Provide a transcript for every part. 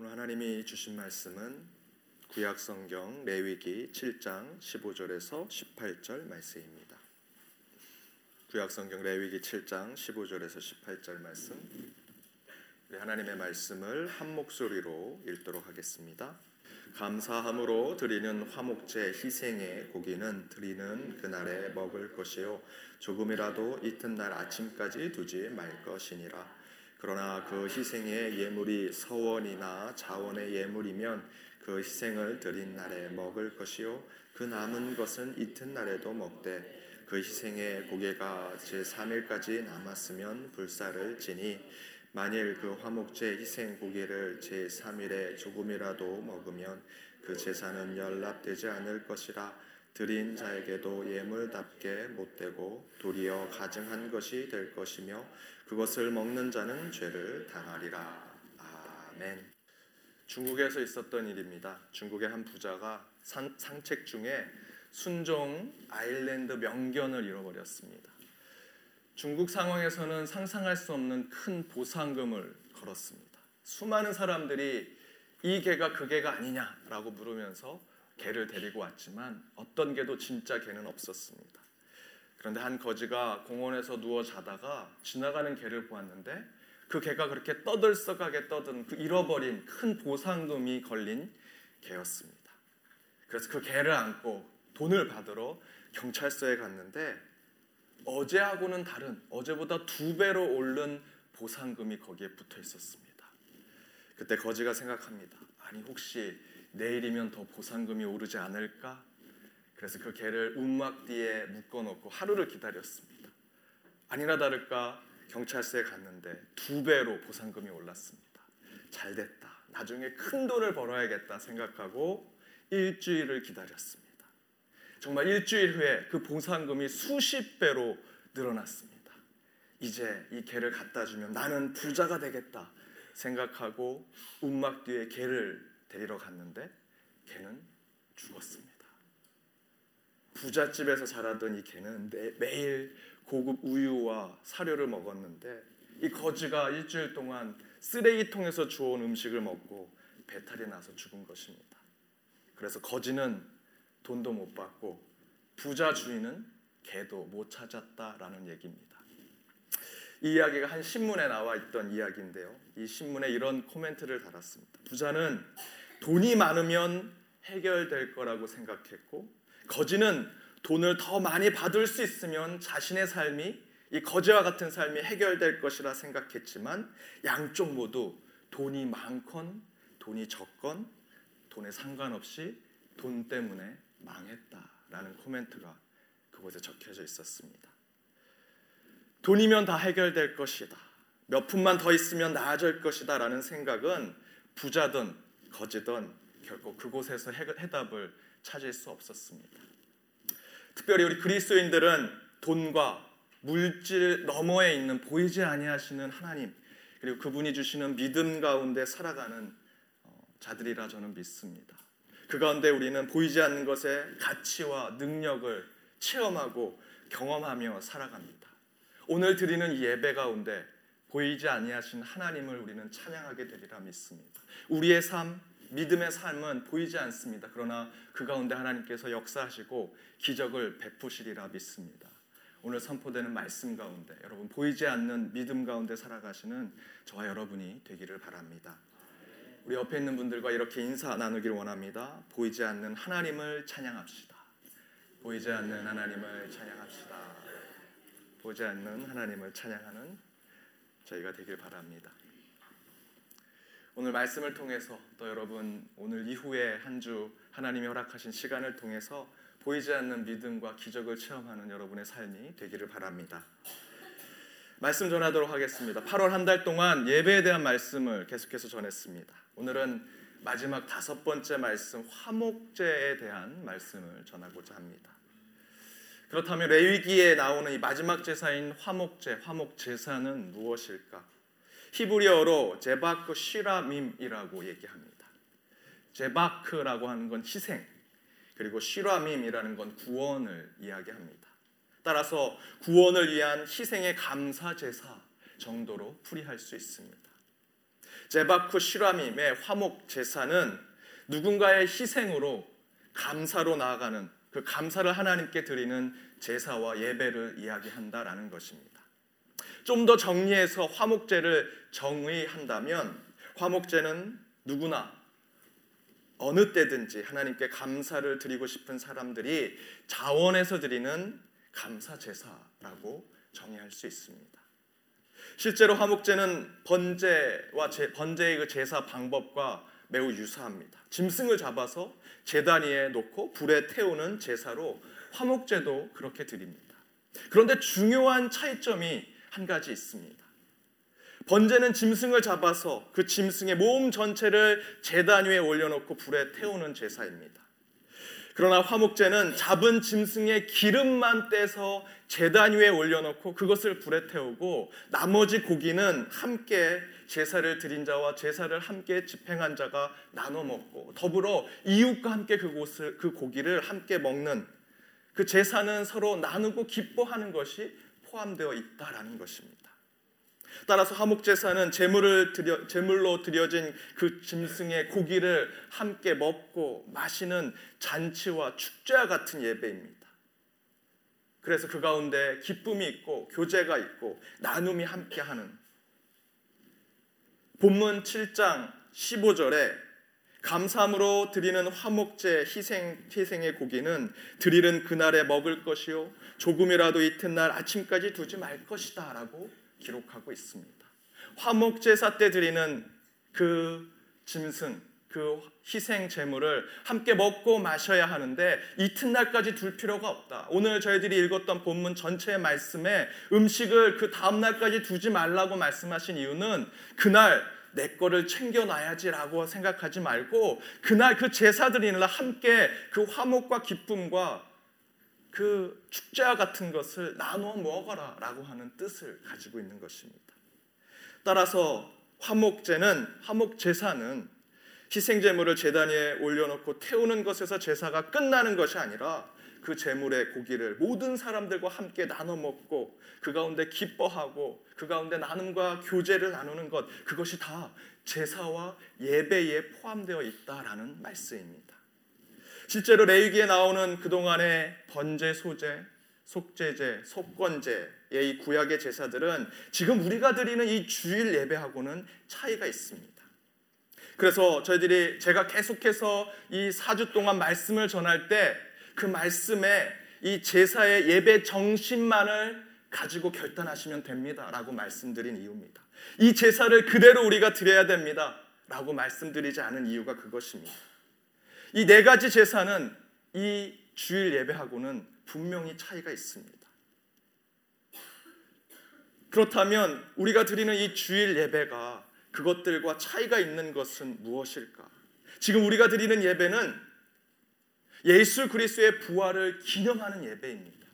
오늘 하나님이 주신 말씀은 구약 성경 레위기 7장 15절에서 18절 말씀입니다. 구약 성경 레위기 7장 15절에서 18절 말씀. 우리 하나님의 말씀을 한 목소리로 읽도록 하겠습니다. 감사함으로 드리는 화목제 희생의 고기는 드리는 그날에 먹을 것이요 조금이라도 이튿날 아침까지 두지 말 것이니라. 그러나 그 희생의 예물이 서원이나 자원의 예물이면 그 희생을 드린 날에 먹을 것이요. 그 남은 것은 이튿날에도 먹되 그 희생의 고개가 제3일까지 남았으면 불사를 지니 만일 그 화목제 희생 고기를 제3일에 조금이라도 먹으면 그 제사는 연락되지 않을 것이라 드린 자에게도 예물답게 못되고 도리어 가증한 것이 될 것이며 그것을 먹는 자는 죄를 당하리라. 아멘. 중국에서 있었던 일입니다. 중국의 한 부자가 산, 상책 중에 순종 아일랜드 명견을 잃어버렸습니다. 중국 상황에서는 상상할 수 없는 큰 보상금을 걸었습니다. 수많은 사람들이 이 개가 그 개가 아니냐라고 물으면서 개를 데리고 왔지만 어떤 개도 진짜 개는 없었습니다. 그런데 한 거지가 공원에서 누워 자다가 지나가는 개를 보았는데 그 개가 그렇게 떠들썩하게 떠든 그 잃어버린 큰 보상금이 걸린 개였습니다. 그래서 그 개를 안고 돈을 받으러 경찰서에 갔는데 어제하고는 다른 어제보다 두 배로 오른 보상금이 거기에 붙어 있었습니다. 그때 거지가 생각합니다. 아니 혹시 내일이면 더 보상금이 오르지 않을까? 그래서 그 개를 움막 뒤에 묶어놓고 하루를 기다렸습니다. 아니나 다를까 경찰서에 갔는데 두 배로 보상금이 올랐습니다. 잘 됐다. 나중에 큰 돈을 벌어야겠다 생각하고 일주일을 기다렸습니다. 정말 일주일 후에 그 보상금이 수십 배로 늘어났습니다. 이제 이 개를 갖다 주면 나는 부자가 되겠다 생각하고 움막 뒤에 개를 데리러 갔는데 개는 죽었습니다. 부잣집에서 자라던 이 개는 매일 고급 우유와 사료를 먹었는데 이 거지가 일주일 동안 쓰레기통에서 주워온 음식을 먹고 배탈이 나서 죽은 것입니다. 그래서 거지는 돈도 못 받고 부자 주인은 개도 못 찾았다라는 얘기입니다. 이 이야기가 한 신문에 나와 있던 이야기인데요. 이 신문에 이런 코멘트를 달았습니다. 부자는 돈이 많으면 해결될 거라고 생각했고 거지는 돈을 더 많이 받을 수 있으면 자신의 삶이 이 거지와 같은 삶이 해결될 것이라 생각했지만 양쪽 모두 돈이 많건 돈이 적건 돈에 상관없이 돈 때문에 망했다라는 코멘트가 그곳에 적혀져 있었습니다. 돈이면 다 해결될 것이다. 몇 푼만 더 있으면 나아질 것이다라는 생각은 부자든 거지든 결코 그곳에서 해답을 찾을 수 없었습니다. 특별히 우리 그리스도인들은 돈과 물질 너머에 있는 보이지 아니하시는 하나님 그리고 그분이 주시는 믿음 가운데 살아가는 어, 자들이라 저는 믿습니다. 그 가운데 우리는 보이지 않는 것의 가치와 능력을 체험하고 경험하며 살아갑니다. 오늘 드리는 예배 가운데 보이지 아니하신 하나님을 우리는 찬양하게 되리라 믿습니다. 우리의 삶, 믿음의 삶은 보이지 않습니다. 그러나 그 가운데 하나님께서 역사하시고 기적을 베푸시리라 믿습니다. 오늘 선포되는 말씀 가운데 여러분 보이지 않는 믿음 가운데 살아가시는 저와 여러분이 되기를 바랍니다. 우리 옆에 있는 분들과 이렇게 인사 나누기를 원합니다. 보이지 않는 하나님을 찬양합시다. 보이지 않는 하나님을 찬양합시다. 보이지 않는 하나님을 찬양하는 저희가 되길 바랍니다. 오늘 말씀을 통해서 또 여러분 오늘 이후에 한 주 하나님이 허락하신 시간을 통해서 보이지 않는 믿음과 기적을 체험하는 여러분의 삶이 되기를 바랍니다. 말씀 전하도록 하겠습니다. 8월 한 달 동안 예배에 대한 말씀을 계속해서 전했습니다. 오늘은 마지막 다섯 번째 말씀 화목제에 대한 말씀을 전하고자 합니다. 그렇다면 레위기에 나오는 이 마지막 제사인 화목제, 화목 제사는 무엇일까? 히브리어로 제바크 시라밈이라고 얘기합니다. 제바크라고 하는 건 희생, 그리고 시라밈이라는 건 구원을 이야기합니다. 따라서 구원을 위한 희생의 감사 제사 정도로 풀이할 수 있습니다. 제바쿠 시라밈의 화목 제사는 누군가의 희생으로 감사로 나아가는 그 감사를 하나님께 드리는 제사와 예배를 이야기한다라는 것입니다. 좀 더 정리해서 화목제를 정의한다면 화목제는 누구나 어느 때든지 하나님께 감사를 드리고 싶은 사람들이 자원해서 드리는 감사 제사라고 정의할 수 있습니다. 실제로 화목제는 번제와 제, 번제의 그 제사 방법과 매우 유사합니다. 짐승을 잡아서 제단 위에 놓고 불에 태우는 제사로 화목제도 그렇게 드립니다. 그런데 중요한 차이점이 한 가지 있습니다. 번제는 짐승을 잡아서 그 짐승의 몸 전체를 제단 위에 올려놓고 불에 태우는 제사입니다. 그러나 화목제는 잡은 짐승의 기름만 떼서 제단 위에 올려놓고 그것을 불에 태우고 나머지 고기는 함께 제사를 드린 자와 제사를 함께 집행한 자가 나눠 먹고 더불어 이웃과 함께 그곳을 그 고기를 함께 먹는 그 제사는 서로 나누고 기뻐하는 것이 포함되어 있다라는 것입니다. 따라서 화목 제사는 제물을 드려, 제물로 드려진 그 짐승의 고기를 함께 먹고 마시는 잔치와 축제와 같은 예배입니다. 그래서 그 가운데 기쁨이 있고 교제가 있고 나눔이 함께하는 본문 7장 15절에 감사함으로 드리는 화목제 희생 희생의 고기는 드리는 그날에 먹을 것이요 조금이라도 이튿날 아침까지 두지 말 것이다라고 기록하고 있습니다. 화목 제사 때 드리는 그 짐승, 그 희생 제물을 함께 먹고 마셔야 하는데 이튿날까지 둘 필요가 없다. 오늘 저희들이 읽었던 본문 전체의 말씀에 음식을 그 다음 날까지 두지 말라고 말씀하신 이유는 그날 내 거를 챙겨놔야지라고 생각하지 말고 그날 그 제사 드리는 날 함께 그 화목과 기쁨과 그 축제와 같은 것을 나누어 먹어라라고 하는 뜻을 가지고 있는 것입니다. 따라서 화목제는 화목 제사는 희생 제물을 제단 위에 올려놓고 태우는 것에서 제사가 끝나는 것이 아니라 그 제물의 고기를 모든 사람들과 함께 나눠 먹고 그 가운데 기뻐하고 그 가운데 나눔과 교제를 나누는 것 그것이 다 제사와 예배에 포함되어 있다라는 말씀입니다. 실제로 레위기에 나오는 그동안의 번제 소제, 속죄제, 속건제의 이 구약의 제사들은 지금 우리가 드리는 이 주일 예배하고는 차이가 있습니다. 그래서 저희들이 제가 계속해서 이 4주 동안 말씀을 전할 때 그 말씀에 이 제사의 예배 정신만을 가지고 결단하시면 됩니다 라고 말씀드린 이유입니다. 이 제사를 그대로 우리가 드려야 됩니다 라고 말씀드리지 않은 이유가 그것입니다. 이 네 가지 제사는 이 주일 예배하고는 분명히 차이가 있습니다. 그렇다면 우리가 드리는 이 주일 예배가 그것들과 차이가 있는 것은 무엇일까? 지금 우리가 드리는 예배는 예수 그리스도의 부활을 기념하는 예배입니다.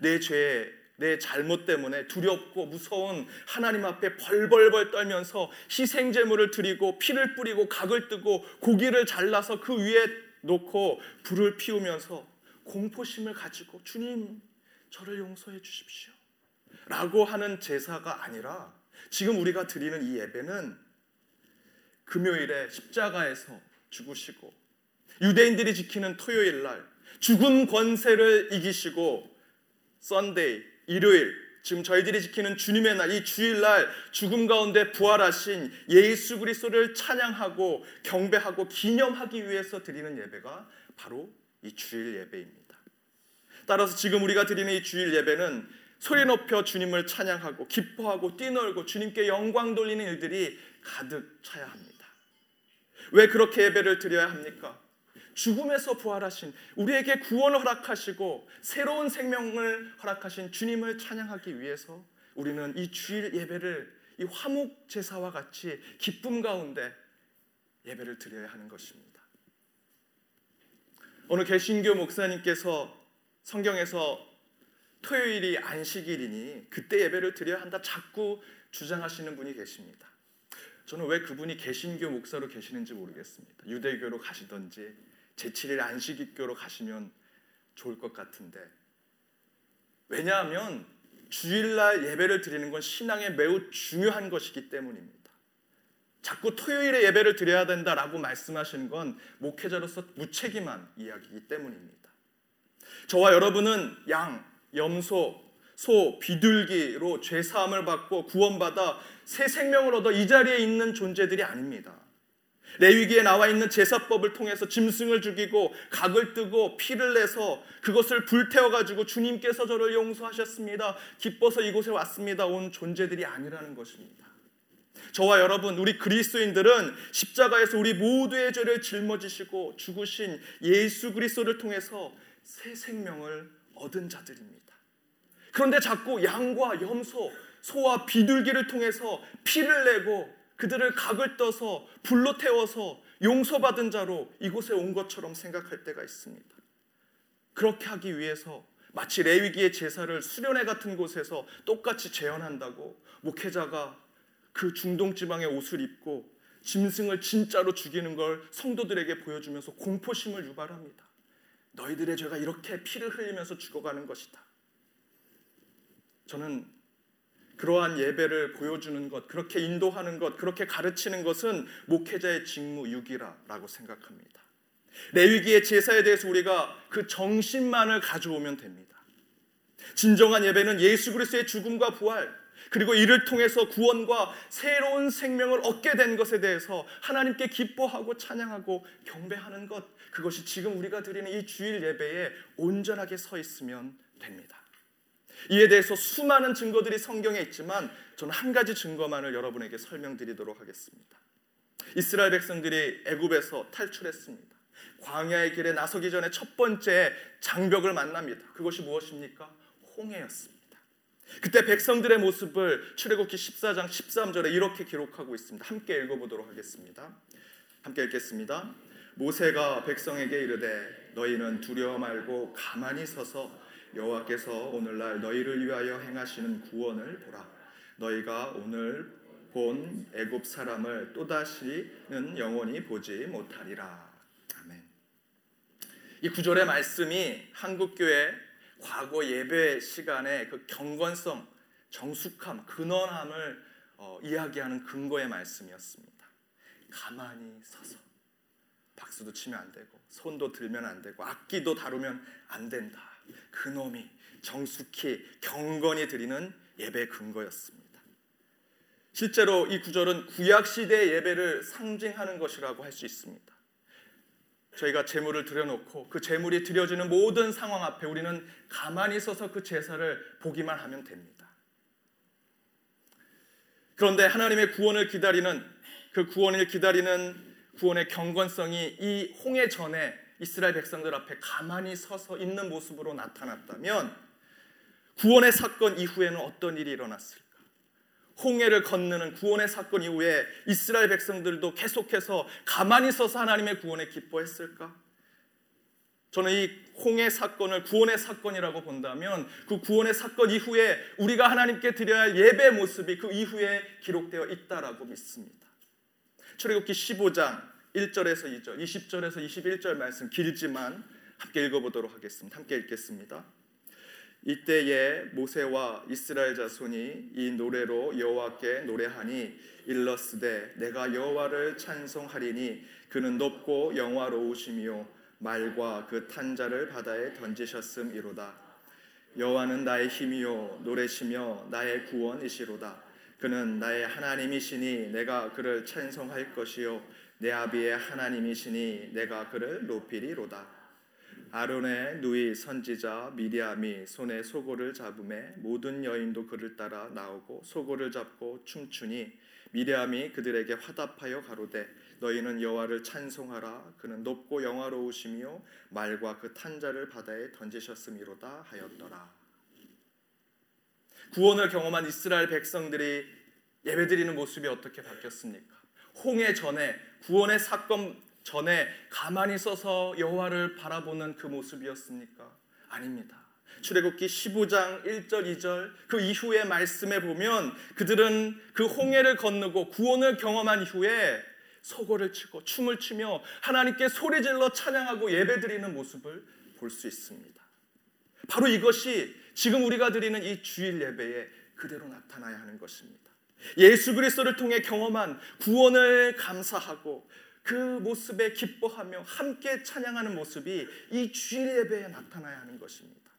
내 죄, 내 잘못 때문에 두렵고 무서운 하나님 앞에 벌벌벌 떨면서 희생 제물을 드리고 피를 뿌리고 각을 뜨고 고기를 잘라서 그 위에 놓고 불을 피우면서 공포심을 가지고 주님 저를 용서해 주십시오. 라고 하는 제사가 아니라 지금 우리가 드리는 이 예배는 금요일에 십자가에서 죽으시고 유대인들이 지키는 토요일 날 죽은 권세를 이기시고 Sunday 일요일 지금 저희들이 지키는 주님의 날 이 주일 날 죽음 가운데 부활하신 예수 그리스도를 찬양하고 경배하고 기념하기 위해서 드리는 예배가 바로 이 주일 예배입니다. 따라서 지금 우리가 드리는 이 주일 예배는 소리 높여 주님을 찬양하고 기뻐하고 뛰놀고 주님께 영광 돌리는 일들이 가득 차야 합니다. 왜 그렇게 예배를 드려야 합니까? 죽음에서 부활하신 우리에게 구원을 허락하시고 새로운 생명을 허락하신 주님을 찬양하기 위해서 우리는 이 주일 예배를 이 화목 제사와 같이 기쁨 가운데 예배를 드려야 하는 것입니다. 오늘 개신교 목사님께서 성경에서 토요일이 안식일이니 그때 예배를 드려야 한다 자꾸 주장하시는 분이 계십니다. 저는 왜 그분이 개신교 목사로 계시는지 모르겠습니다. 유대교로 가시던지 제7일 안식일교로 가시면 좋을 것 같은데 왜냐하면 주일날 예배를 드리는 건 신앙에 매우 중요한 것이기 때문입니다. 자꾸 토요일에 예배를 드려야 된다라고 말씀하시는 건 목회자로서 무책임한 이야기이기 때문입니다. 저와 여러분은 양, 염소, 소, 비둘기로 죄 사함을 받고 구원받아 새 생명을 얻어 이 자리에 있는 존재들이 아닙니다. 레위기에 나와 있는 제사법을 통해서 짐승을 죽이고 각을 뜨고 피를 내서 그것을 불태워 가지고 주님께서 저를 용서하셨습니다. 기뻐서 이곳에 왔습니다. 온 존재들이 아니라는 것입니다. 저와 여러분, 우리 그리스도인들은 십자가에서 우리 모두의 죄를 짊어지시고 죽으신 예수 그리스도를 통해서 새 생명을 얻은 자들입니다. 그런데 자꾸 양과 염소, 소와 비둘기를 통해서 피를 내고 그들을 각을 떠서 불로 태워서 용서받은 자로 이곳에 온 것처럼 생각할 때가 있습니다. 그렇게 하기 위해서 마치 레위기의 제사를 수련회 같은 곳에서 똑같이 재현한다고 목회자가 그 중동 지방의 옷을 입고 짐승을 진짜로 죽이는 걸 성도들에게 보여주면서 공포심을 유발합니다. 너희들의 죄가 이렇게 피를 흘리면서 죽어가는 것이다. 저는 그러한 예배를 보여주는 것, 그렇게 인도하는 것, 그렇게 가르치는 것은 목회자의 직무 유기라라고 생각합니다. 레위기의 제사에 대해서 우리가 그 정신만을 가져오면 됩니다. 진정한 예배는 예수 그리스도의 죽음과 부활, 그리고 이를 통해서 구원과 새로운 생명을 얻게 된 것에 대해서 하나님께 기뻐하고 찬양하고 경배하는 것, 그것이 지금 우리가 드리는 이 주일 예배에 온전하게 서 있으면 됩니다. 이에 대해서 수많은 증거들이 성경에 있지만 저는 한 가지 증거만을 여러분에게 설명드리도록 하겠습니다. 이스라엘 백성들이 애굽에서 탈출했습니다. 광야의 길에 나서기 전에 첫 번째 장벽을 만납니다. 그것이 무엇입니까? 홍해였습니다. 그때 백성들의 모습을 출애굽기 14장 13절에 이렇게 기록하고 있습니다. 함께 읽어보도록 하겠습니다. 함께 읽겠습니다. 모세가 백성에게 이르되 너희는 두려워 말고 가만히 서서 여호와께서 오늘날 너희를 위하여 행하시는 구원을 보라. 너희가 오늘 본 애굽 사람을 또다시는 영원히 보지 못하리라. 아멘. 이 구절의 말씀이 한국 교회 과거 예배 시간의 그 경건성, 정숙함, 근원함을 어, 이야기하는 근거의 말씀이었습니다. 가만히 서서 박수도 치면 안 되고 손도 들면 안 되고 악기도 다루면 안 된다. 그놈이 정숙히 경건히 드리는 예배 근거였습니다. 실제로 이 구절은 구약 시대 예배를 상징하는 것이라고 할 수 있습니다. 저희가 제물을 드려놓고 그 제물이 드려지는 모든 상황 앞에 우리는 가만히 서서 그 제사를 보기만 하면 됩니다. 그런데 하나님의 구원을 기다리는 그 구원을 기다리는 구원의 경건성이 이 홍해 전에 이스라엘 백성들 앞에 가만히 서서 있는 모습으로 나타났다면 구원의 사건 이후에는 어떤 일이 일어났을까? 홍해를 건너는 구원의 사건 이후에 이스라엘 백성들도 계속해서 가만히 서서 하나님의 구원에 기뻐했을까? 저는 이 홍해 사건을 구원의 사건이라고 본다면 그 구원의 사건 이후에 우리가 하나님께 드려야 할 예배 모습이 그 이후에 기록되어 있다라고 믿습니다. 출애굽기 15장 1절에서 2절, 20절에서 21절 말씀 길지만 함께 읽어보도록 하겠습니다. 함께 읽겠습니다. 이때에 모세와 이스라엘 자손이 이 노래로 여호와께 노래하니 일러스되 내가 여호와를 찬송하리니 그는 높고 영화로우시며 말과 그 탄자를 바다에 던지셨음이로다 여호와는 나의 힘이요 노래시며 나의 구원이시로다 그는 나의 하나님이시니 내가 그를 찬송할 것이요 내 아비의 하나님이시니 내가 그를 높이리로다. 아론의 누이 선지자 미리암이 손에 소고를 잡음에 모든 여인도 그를 따라 나오고 소고를 잡고 춤추니 미리암이 그들에게 화답하여 가로되 너희는 여호와를 찬송하라 그는 높고 영화로우시며 말과 그 탄자를 바다에 던지셨음이로다 하였더라. 구원을 경험한 이스라엘 백성들이 예배드리는 모습이 어떻게 바뀌었습니까? 홍해 전에 구원의 사건 전에 가만히 서서 여호와를 바라보는 그 모습이었습니까? 아닙니다. 출애굽기 15장 1절 2절 그 이후의 말씀에 보면 그들은 그 홍해를 건너고 구원을 경험한 이후에 소고를 치고 춤을 추며 하나님께 소리질러 찬양하고 예배드리는 모습을 볼 수 있습니다. 바로 이것이 지금 우리가 드리는 이 주일 예배에 그대로 나타나야 하는 것입니다. 예수 그리스도를 통해 경험한 구원을 감사하고 그 모습에 기뻐하며 함께 찬양하는 모습이 이 주일 예배에 나타나야 하는 것입니다.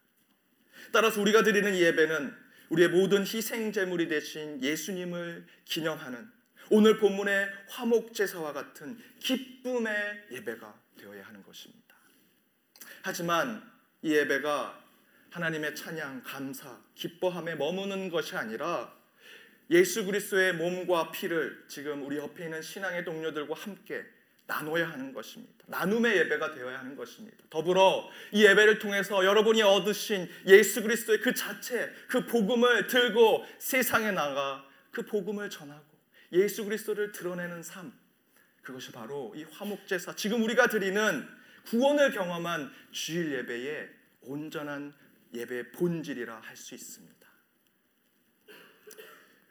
따라서 우리가 드리는 이 예배는 우리의 모든 희생 제물이 되신 예수님을 기념하는 오늘 본문의 화목 제사와 같은 기쁨의 예배가 되어야 하는 것입니다. 하지만 이 예배가 하나님의 찬양, 감사, 기뻐함에 머무는 것이 아니라 예수 그리스도의 몸과 피를 지금 우리 옆에 있는 신앙의 동료들과 함께 나눠야 하는 것입니다. 나눔의 예배가 되어야 하는 것입니다. 더불어 이 예배를 통해서 여러분이 얻으신 예수 그리스도의 그 자체, 그 복음을 들고 세상에 나가 그 복음을 전하고 예수 그리스도를 드러내는 삶. 그것이 바로 이 화목제사, 지금 우리가 드리는 구원을 경험한 주일 예배의 온전한 예배의 본질이라 할 수 있습니다.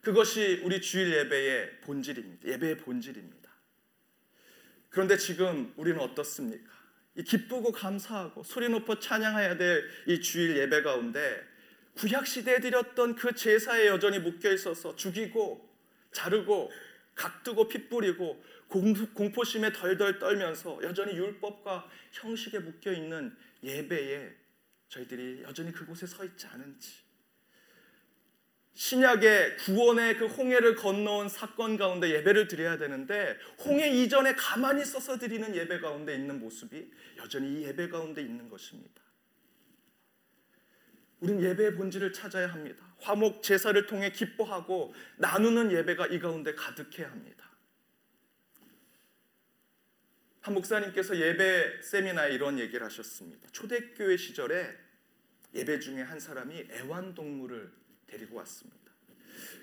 그것이 우리 주일 예배의 본질입니다. 예배의 본질입니다. 그런데 지금 우리는 어떻습니까? 이 기쁘고 감사하고 소리 높여 찬양해야 될 이 주일 예배 가운데 구약 시대에 드렸던 그 제사에 여전히 묶여 있어서 죽이고 자르고 각두고 피 뿌리고 공포심에 덜덜 떨면서 여전히 율법과 형식에 묶여 있는 예배에 저희들이 여전히 그곳에 서 있지 않은지 신약의 구원의 그 홍해를 건너온 사건 가운데 예배를 드려야 되는데 홍해 이전에 가만히 서서 드리는 예배 가운데 있는 모습이 여전히 이 예배 가운데 있는 것입니다. 우리는 예배의 본질을 찾아야 합니다. 화목 제사를 통해 기뻐하고 나누는 예배가 이 가운데 가득해야 합니다. 한 목사님께서 예배 세미나에 이런 얘기를 하셨습니다. 초대교회 시절에 예배 중에 한 사람이 애완동물을 데리고 왔습니다.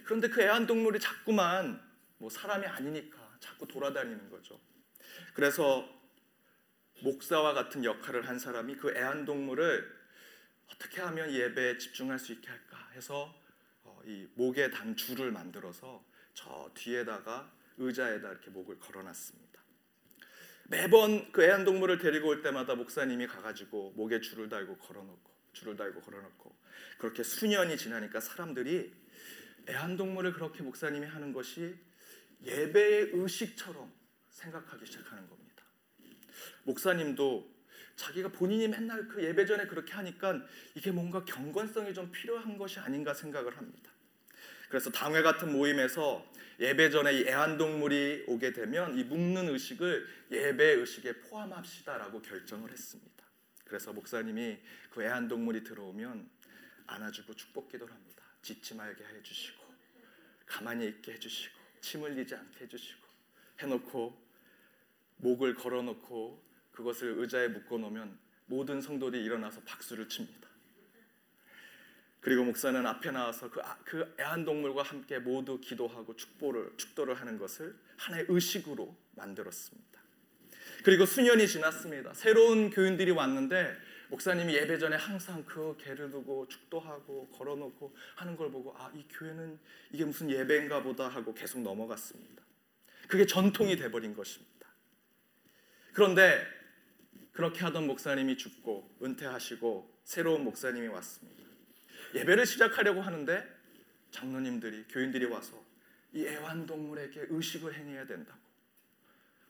그런데 그 애완동물이 자꾸만 뭐 사람이 아니니까 자꾸 돌아다니는 거죠. 그래서 목사와 같은 역할을 한 사람이 그 애완동물을 어떻게 하면 예배에 집중할 수 있게 할까 해서 어, 이 목에 단 줄을 만들어서 저 뒤에다가 의자에다 이렇게 목을 걸어놨습니다. 매번 그 애완동물을 데리고 올 때마다 목사님이 가가지고 목에 줄을 달고 걸어놓고 줄을 달고 걸어놓고 그렇게 수년이 지나니까 사람들이 애완동물을 그렇게 목사님이 하는 것이 예배의 의식처럼 생각하기 시작하는 겁니다. 목사님도 자기가 본인이 맨날 그 예배 전에 그렇게 하니까 이게 뭔가 경건성이 좀 필요한 것이 아닌가 생각을 합니다. 그래서 당회 같은 모임에서 예배 전에 이 애완동물이 오게 되면 이 묶는 의식을 예배 의식에 포함합시다라고 결정을 했습니다. 그래서 목사님이 그 애완동물이 들어오면 안아주고 축복 기도를 합니다. 짖지 말게 해주시고 가만히 있게 해주시고 침 흘리지 않게 해주시고 해놓고 목을 걸어놓고 그것을 의자에 묶어놓으면 모든 성도들이 일어나서 박수를 칩니다. 그리고 목사는 앞에 나와서 그, 아, 그 애완동물과 함께 모두 기도하고 축복을, 축도를 하는 것을 하나의 의식으로 만들었습니다. 그리고 수년이 지났습니다. 새로운 교인들이 왔는데 목사님이 예배 전에 항상 그 개를 두고 축도하고 걸어놓고 하는 걸 보고 아 이 교회는 이게 무슨 예배인가 보다 하고 계속 넘어갔습니다. 그게 전통이 돼버린 것입니다. 그런데 그렇게 하던 목사님이 죽고 은퇴하시고 새로운 목사님이 왔습니다. 예배를 시작하려고 하는데 장로님들이 교인들이 와서 이 애완동물에게 의식을 행해야 된다고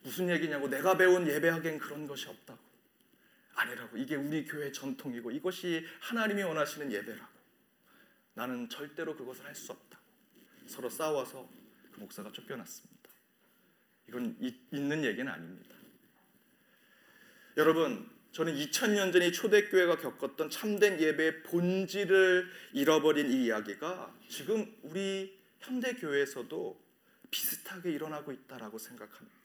무슨 얘기냐고 내가 배운 예배하기엔 그런 것이 없다고 아니라고 이게 우리 교회 전통이고 이것이 하나님이 원하시는 예배라고 나는 절대로 그것을 할 수 없다고 서로 싸워서 그 목사가 쫓겨났습니다. 이건 있는 얘기는 아닙니다. 여러분 저는 2000년 전에 초대교회가 겪었던 참된 예배의 본질을 잃어버린 이 이야기가 지금 우리 현대교회에서도 비슷하게 일어나고 있다라고 생각합니다.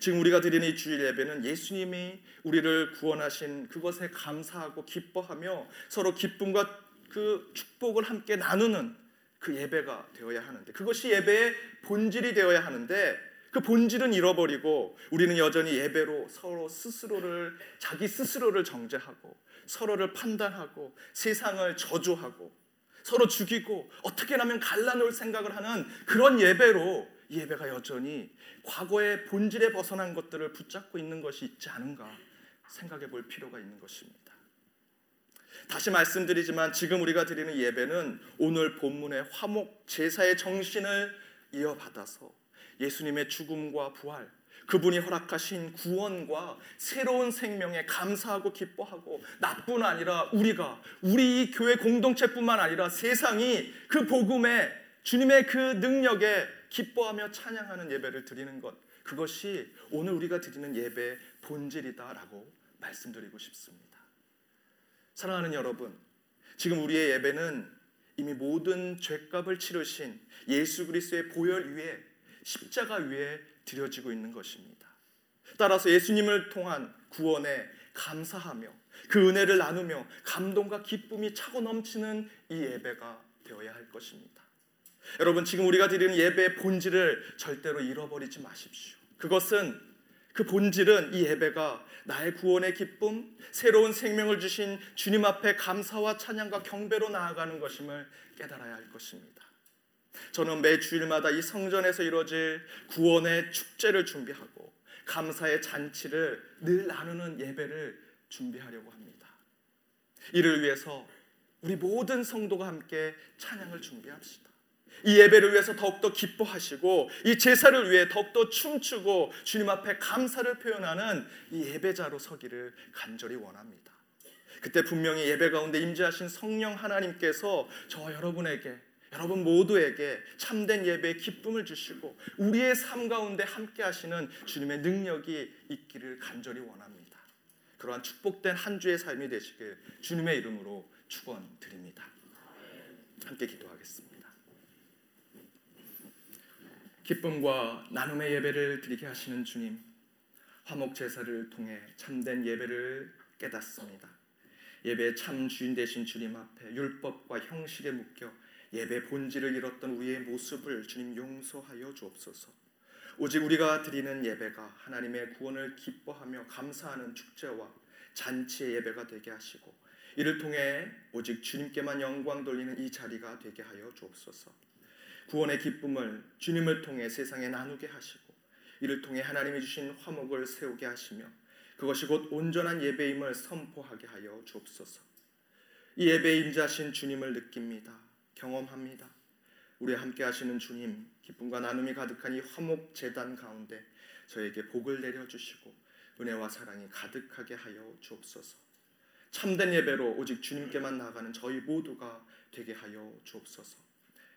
지금 우리가 드리는 이 주일 예배는 예수님이 우리를 구원하신 그것에 감사하고 기뻐하며 서로 기쁨과 그 축복을 함께 나누는 그 예배가 되어야 하는데 그것이 예배의 본질이 되어야 하는데 그 본질은 잃어버리고 우리는 여전히 예배로 서로 스스로를 자기 스스로를 정죄하고 서로를 판단하고 세상을 저주하고 서로 죽이고 어떻게 하면 갈라놓을 생각을 하는 그런 예배로 이 예배가 여전히 과거의 본질에 벗어난 것들을 붙잡고 있는 것이 있지 않은가 생각해 볼 필요가 있는 것입니다. 다시 말씀드리지만 지금 우리가 드리는 예배는 오늘 본문의 화목 제사의 정신을 이어받아서 예수님의 죽음과 부활, 그분이 허락하신 구원과 새로운 생명에 감사하고 기뻐하고 나뿐 아니라 우리가 우리 이 교회 공동체뿐만 아니라 세상이 그 복음에 주님의 그 능력에 기뻐하며 찬양하는 예배를 드리는 것 그것이 오늘 우리가 드리는 예배의 본질이다라고 말씀드리고 싶습니다. 사랑하는 여러분, 지금 우리의 예배는 이미 모든 죄값을 치르신 예수 그리스도의 보혈 위에 십자가 위에 드려지고 있는 것입니다. 따라서 예수님을 통한 구원에 감사하며 그 은혜를 나누며 감동과 기쁨이 차고 넘치는 이 예배가 되어야 할 것입니다. 여러분 지금 우리가 드리는 예배의 본질을 절대로 잃어버리지 마십시오. 그것은 그 본질은 이 예배가 나의 구원의 기쁨, 새로운 생명을 주신 주님 앞에 감사와 찬양과 경배로 나아가는 것임을 깨달아야 할 것입니다. 저는 매 주일마다 이 성전에서 이루어질 구원의 축제를 준비하고 감사의 잔치를 늘 나누는 예배를 준비하려고 합니다. 이를 위해서 우리 모든 성도가 함께 찬양을 준비합시다. 이 예배를 위해서 더욱더 기뻐하시고 이 제사를 위해 더욱더 춤추고 주님 앞에 감사를 표현하는 이 예배자로 서기를 간절히 원합니다. 그때 분명히 예배 가운데 임재하신 성령 하나님께서 저 여러분에게 여러분 모두에게 참된 예배의 기쁨을 주시고 우리의 삶 가운데 함께 하시는 주님의 능력이 있기를 간절히 원합니다. 그러한 축복된 한 주의 삶이 되시길 주님의 이름으로 축원드립니다. 함께 기도하겠습니다. 기쁨과 나눔의 예배를 드리게 하시는 주님, 화목 제사를 통해 참된 예배를 깨닫습니다. 예배의 참 주인 되신 주님 앞에 율법과 형식에 묶여 예배 본질을 잃었던 우리의 모습을 주님 용서하여 주옵소서. 오직 우리가 드리는 예배가 하나님의 구원을 기뻐하며 감사하는 축제와 잔치의 예배가 되게 하시고 이를 통해 오직 주님께만 영광 돌리는 이 자리가 되게 하여 주옵소서. 구원의 기쁨을 주님을 통해 세상에 나누게 하시고 이를 통해 하나님이 주신 화목을 세우게 하시며 그것이 곧 온전한 예배임을 선포하게 하여 주옵소서. 이 예배에 임자신 주님을 느낍니다. 경험합니다. 우리 함께 하시는 주님, 기쁨과 나눔이 가득한 이 화목 재단 가운데 저에게 복을 내려 주시고 은혜와 사랑이 가득하게 하여 주옵소서. 참된 예배로 오직 주님께만 나아가는 저희 모두가 되게 하여 주옵소서.